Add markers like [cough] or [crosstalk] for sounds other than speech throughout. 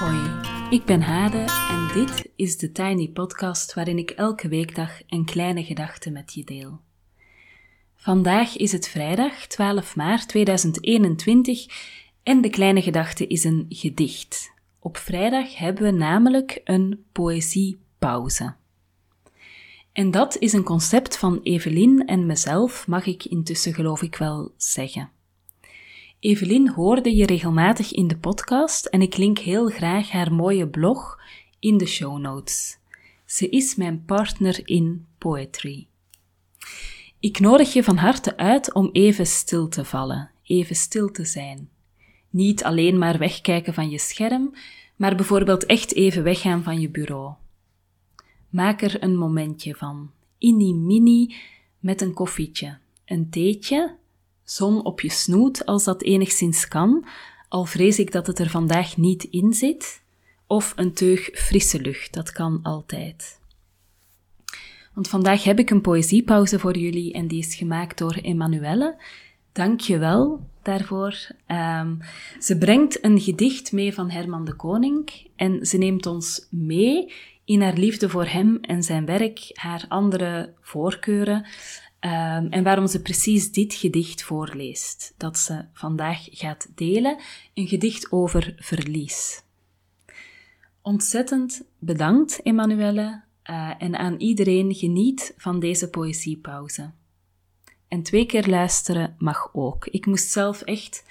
Hoi, ik ben Hade en dit is de Tiny Podcast waarin ik elke weekdag een kleine gedachte met je deel. Vandaag is het vrijdag 12 maart 2021 en de kleine gedachte is een gedicht. Op vrijdag hebben we namelijk een poëziepauze. En dat is een concept van Evelien en mezelf, mag ik intussen geloof ik wel zeggen. Evelien hoorde je regelmatig in de podcast en ik link heel graag haar mooie blog in de show notes. Ze is mijn partner in poetry. Ik nodig je van harte uit om even stil te vallen, even stil te zijn. Niet alleen maar wegkijken van je scherm, maar bijvoorbeeld echt even weggaan van je bureau. Maak er een momentje van. Inni mini met een koffietje, een theetje, zon op je snoet als dat enigszins kan, al vrees ik dat het er vandaag niet in zit, of een teug frisse lucht, dat kan altijd. Want vandaag heb ik een poëziepauze voor jullie en die is gemaakt door Emanuelle. Dank je wel daarvoor. Um, ze brengt een gedicht mee van Herman de Koning en ze neemt ons mee in haar liefde voor hem en zijn werk, haar andere voorkeuren um, en waarom ze precies dit gedicht voorleest, dat ze vandaag gaat delen, een gedicht over verlies. Ontzettend bedankt, Emanuelle, uh, en aan iedereen geniet van deze poëziepauze. En twee keer luisteren mag ook. Ik moest zelf echt,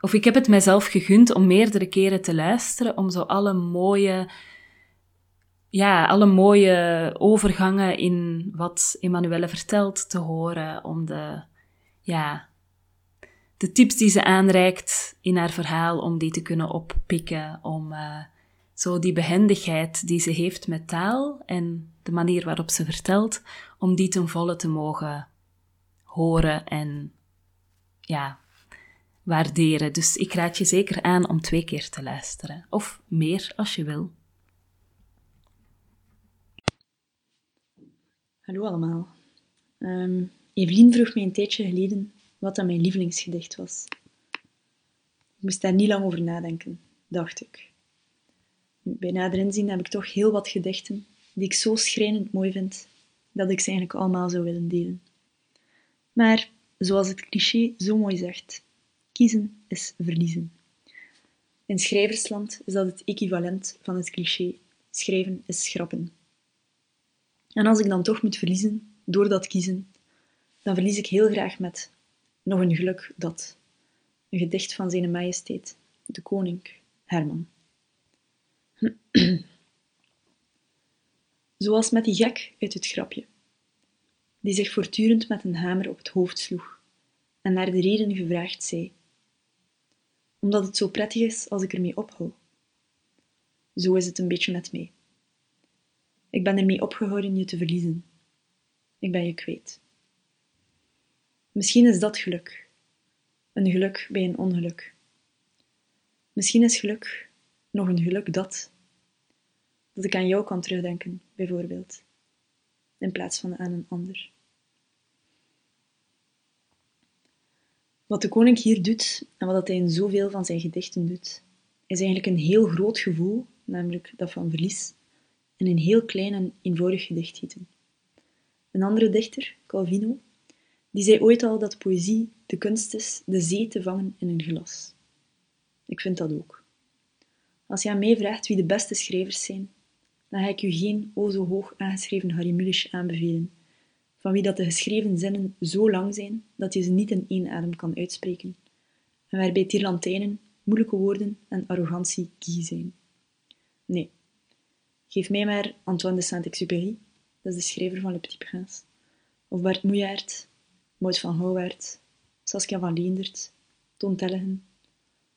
of ik heb het mijzelf gegund om meerdere keren te luisteren, om zo alle mooie ja, alle mooie overgangen in wat Emanuelle vertelt te horen, om de, ja, de tips die ze aanreikt in haar verhaal, om die te kunnen oppikken, om uh, zo die behendigheid die ze heeft met taal en de manier waarop ze vertelt, om die ten volle te mogen horen en ja, waarderen. Dus ik raad je zeker aan om twee keer te luisteren, of meer als je wil. Hallo allemaal. Um, Evelien vroeg mij een tijdje geleden wat dat mijn lievelingsgedicht was. Ik moest daar niet lang over nadenken, dacht ik. Bij nader inzien heb ik toch heel wat gedichten die ik zo schrijnend mooi vind dat ik ze eigenlijk allemaal zou willen delen. Maar, zoals het cliché zo mooi zegt, kiezen is verliezen. In schrijversland is dat het equivalent van het cliché schrijven is schrappen. En als ik dan toch moet verliezen, door dat kiezen, dan verlies ik heel graag met nog een geluk dat. Een gedicht van zijn majesteit, de koning Herman. [clears throat] Zoals met die gek uit het grapje, die zich voortdurend met een hamer op het hoofd sloeg en naar de reden gevraagd zei. Omdat het zo prettig is als ik ermee ophoud. Zo is het een beetje met mij. Ik ben ermee opgehouden je te verliezen. Ik ben je kwijt. Misschien is dat geluk. Een geluk bij een ongeluk. Misschien is geluk nog een geluk dat. Dat ik aan jou kan terugdenken, bijvoorbeeld. In plaats van aan een ander. Wat de koning hier doet, en wat hij in zoveel van zijn gedichten doet, is eigenlijk een heel groot gevoel, namelijk dat van verlies, in een heel klein en eenvoudig gedicht gieten. Een andere dichter, Calvino, die zei ooit al dat poëzie de kunst is de zee te vangen in een glas. Ik vind dat ook. Als je aan mij vraagt wie de beste schrijvers zijn, dan ga ik u geen o zo hoog aangeschreven Harry Mulisch aanbevelen, van wie dat de geschreven zinnen zo lang zijn dat je ze niet in één adem kan uitspreken, en waarbij tirlantijnen, moeilijke woorden en arrogantie kie zijn. Nee, Geef mij maar Antoine de Saint-Exupéry, dat is de schrijver van Le Petit Prince, of Bart Moejaert, Maud van Houwaert, Saskia van Leendert, Toon Tellegen,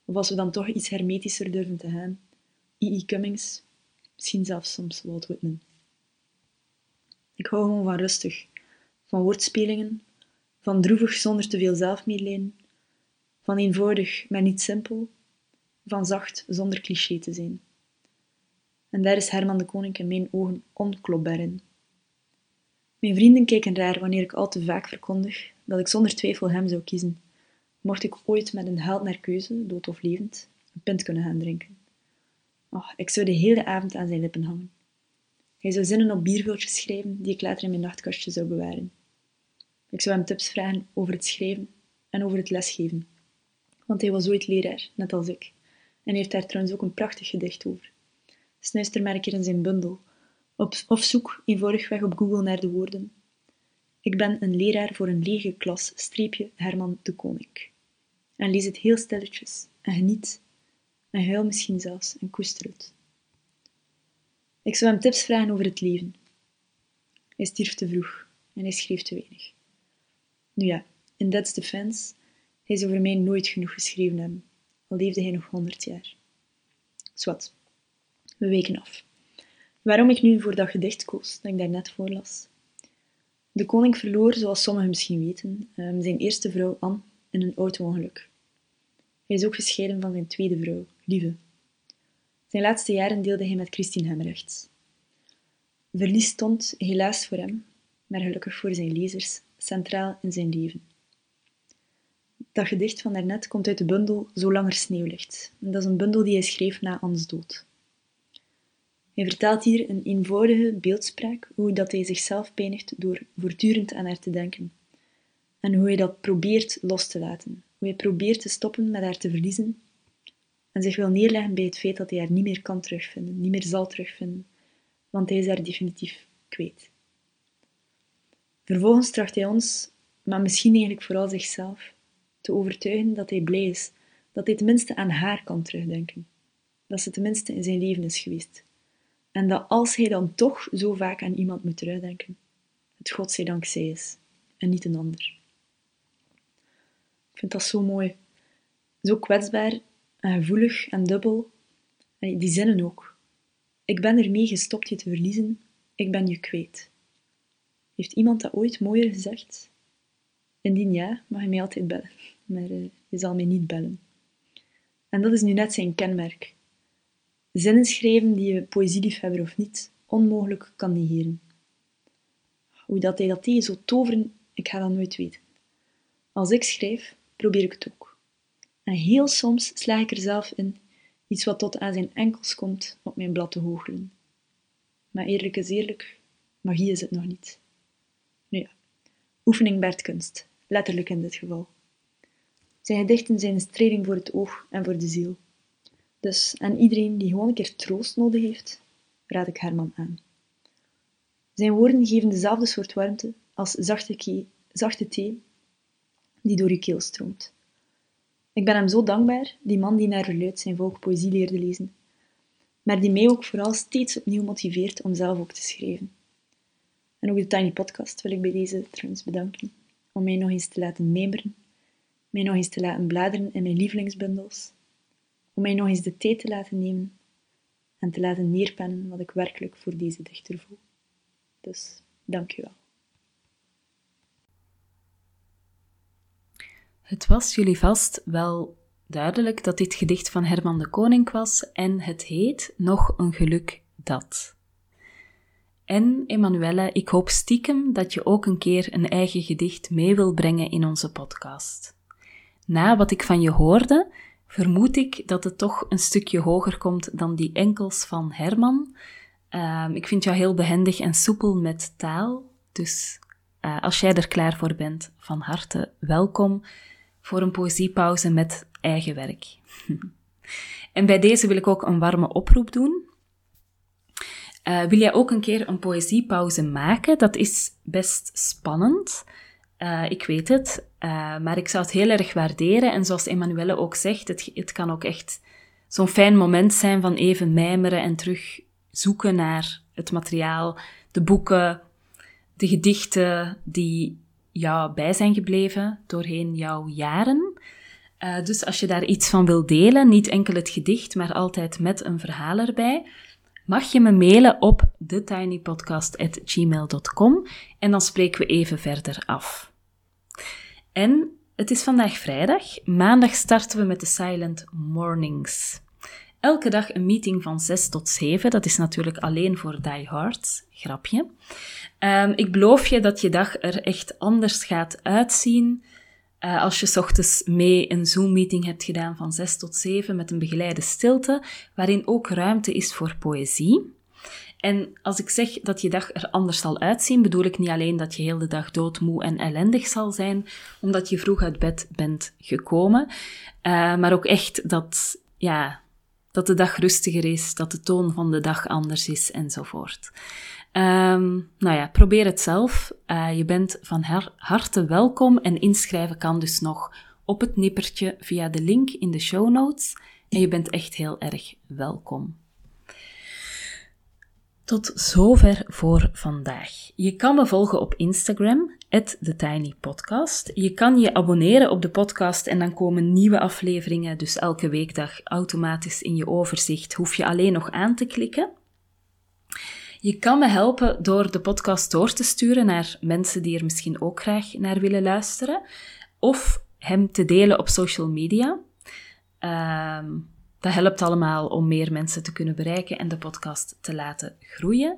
of als we dan toch iets hermetischer durven te gaan, I.I. Cummings, misschien zelfs soms Walt Whitman. Ik hou gewoon van rustig, van woordspelingen, van droevig zonder te veel zelfmedelijden, van eenvoudig maar niet simpel, van zacht zonder cliché te zijn. En daar is Herman de Koning in mijn ogen onklopbaar in. Mijn vrienden kijken raar wanneer ik al te vaak verkondig dat ik zonder twijfel hem zou kiezen, mocht ik ooit met een held naar keuze, dood of levend, een pint kunnen gaan drinken. Oh, ik zou de hele avond aan zijn lippen hangen. Hij zou zinnen op bierviltjes schrijven die ik later in mijn nachtkastje zou bewaren. Ik zou hem tips vragen over het schrijven en over het lesgeven. Want hij was ooit leraar, net als ik. En heeft daar trouwens ook een prachtig gedicht over. Snuister in zijn bundel. Op, of zoek eenvoudigweg op Google naar de woorden. Ik ben een leraar voor een lege klas, streepje Herman de Koning. En lees het heel stilletjes en geniet. En huil misschien zelfs en koester het. Ik zou hem tips vragen over het leven. Hij stierf te vroeg en hij schreef te weinig. Nu ja, in Dead's defense, hij zou voor mij nooit genoeg geschreven hebben, al leefde hij nog honderd jaar. Zwat, we weken af. Waarom ik nu voor dat gedicht koos, dat ik daarnet voorlas? De koning verloor, zoals sommigen misschien weten, ehm, zijn eerste vrouw Anne in een auto-ongeluk. Hij is ook gescheiden van zijn tweede vrouw, Lieve. Zijn laatste jaren deelde hij met Christine Hemrechts. Verlies stond, helaas voor hem, maar gelukkig voor zijn lezers, centraal in zijn leven. Dat gedicht van daarnet komt uit de bundel Zolang er sneeuw ligt. Dat is een bundel die hij schreef na Anne's dood. Hij vertelt hier een eenvoudige beeldspraak hoe dat hij zichzelf pijnigt door voortdurend aan haar te denken. En hoe hij dat probeert los te laten. Hoe hij probeert te stoppen met haar te verliezen en zich wil neerleggen bij het feit dat hij haar niet meer kan terugvinden, niet meer zal terugvinden, want hij is haar definitief kwijt. Vervolgens tracht hij ons, maar misschien eigenlijk vooral zichzelf, te overtuigen dat hij blij is, dat hij tenminste aan haar kan terugdenken, dat ze tenminste in zijn leven is geweest. En dat als hij dan toch zo vaak aan iemand moet terugdenken, het godzijdank zij is en niet een ander. Ik vind dat zo mooi, zo kwetsbaar en gevoelig en dubbel. En die zinnen ook. Ik ben ermee gestopt je te verliezen, ik ben je kwijt. Heeft iemand dat ooit mooier gezegd? Indien ja, mag je mij altijd bellen, maar uh, je zal mij niet bellen. En dat is nu net zijn kenmerk. Zinnen schrijven die je poëzieliefhebber of niet onmogelijk kan negeren. Hoe dat hij dat deed, zo toveren, ik ga dat nooit weten. Als ik schrijf, probeer ik het ook. En heel soms sla ik er zelf in iets wat tot aan zijn enkels komt op mijn blad te hoogelen. Maar eerlijk is eerlijk, magie is het nog niet. Nu ja, oefening baart kunst, letterlijk in dit geval. Zijn gedichten zijn een strijding voor het oog en voor de ziel. Dus aan iedereen die gewoon een keer troost nodig heeft, raad ik Herman aan. Zijn woorden geven dezelfde soort warmte als zachte, zachte thee die door je keel stroomt. Ik ben hem zo dankbaar, die man die naar verluid zijn volk poëzie leerde lezen, maar die mij ook vooral steeds opnieuw motiveert om zelf ook te schrijven. En ook de Tiny Podcast wil ik bij deze trouwens bedanken, om mij nog eens te laten memberen, mij nog eens te laten bladeren in mijn lievelingsbundels, om mij nog eens de tijd te laten nemen en te laten neerpennen wat ik werkelijk voor deze dichter voel. Dus, dank je wel. Het was jullie vast wel duidelijk dat dit gedicht van Herman de Koning was en het heet Nog een geluk dat. En Emanuelle, ik hoop stiekem dat je ook een keer een eigen gedicht mee wil brengen in onze podcast. Na wat ik van je hoorde, vermoed ik dat het toch een stukje hoger komt dan die enkels van Herman. Uh, ik vind jou heel behendig en soepel met taal, dus uh, als jij er klaar voor bent, van harte welkom voor een poëziepauze met eigen werk. [laughs] en bij deze wil ik ook een warme oproep doen. Uh, wil jij ook een keer een poëziepauze maken? Dat is best spannend. Uh, ik weet het, uh, maar ik zou het heel erg waarderen. En zoals Emanuelle ook zegt, het, het kan ook echt zo'n fijn moment zijn van even mijmeren en terug zoeken naar het materiaal, de boeken, de gedichten die jou bij zijn gebleven doorheen jouw jaren. Uh, dus als je daar iets van wil delen, niet enkel het gedicht, maar altijd met een verhaal erbij, mag je me mailen op thetinypodcast.gmail.com en dan spreken we even verder af. En het is vandaag vrijdag. Maandag starten we met de Silent Mornings. Elke dag een meeting van 6 tot 7. Dat is natuurlijk alleen voor diehards. Grapje. Um, ik beloof je dat je dag er echt anders gaat uitzien. Uh, als je ochtends mee een Zoom-meeting hebt gedaan van 6 tot 7 met een begeleide stilte, waarin ook ruimte is voor poëzie. En als ik zeg dat je dag er anders zal uitzien, bedoel ik niet alleen dat je heel de dag doodmoe en ellendig zal zijn, omdat je vroeg uit bed bent gekomen, uh, maar ook echt dat, ja, dat de dag rustiger is, dat de toon van de dag anders is enzovoort. Um, nou ja, probeer het zelf. Uh, je bent van harte welkom en inschrijven kan dus nog op het nippertje via de link in de show notes. En je bent echt heel erg welkom. Tot zover voor vandaag. Je kan me volgen op Instagram, TheTinyPodcast. Je kan je abonneren op de podcast en dan komen nieuwe afleveringen, dus elke weekdag automatisch in je overzicht. Hoef je alleen nog aan te klikken. Je kan me helpen door de podcast door te sturen naar mensen die er misschien ook graag naar willen luisteren, of hem te delen op social media. Ehm, dat helpt allemaal om meer mensen te kunnen bereiken en de podcast te laten groeien.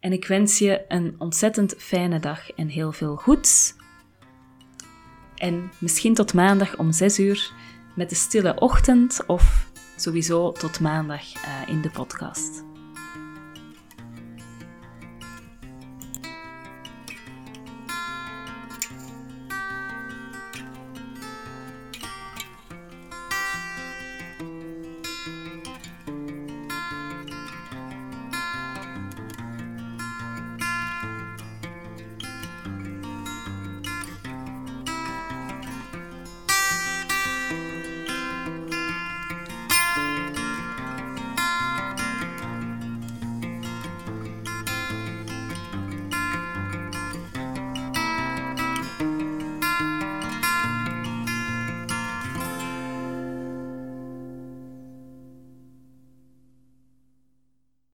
En ik wens je een ontzettend fijne dag en heel veel goeds. En misschien tot maandag om 6 uur met de stille ochtend of sowieso tot maandag uh, in de podcast.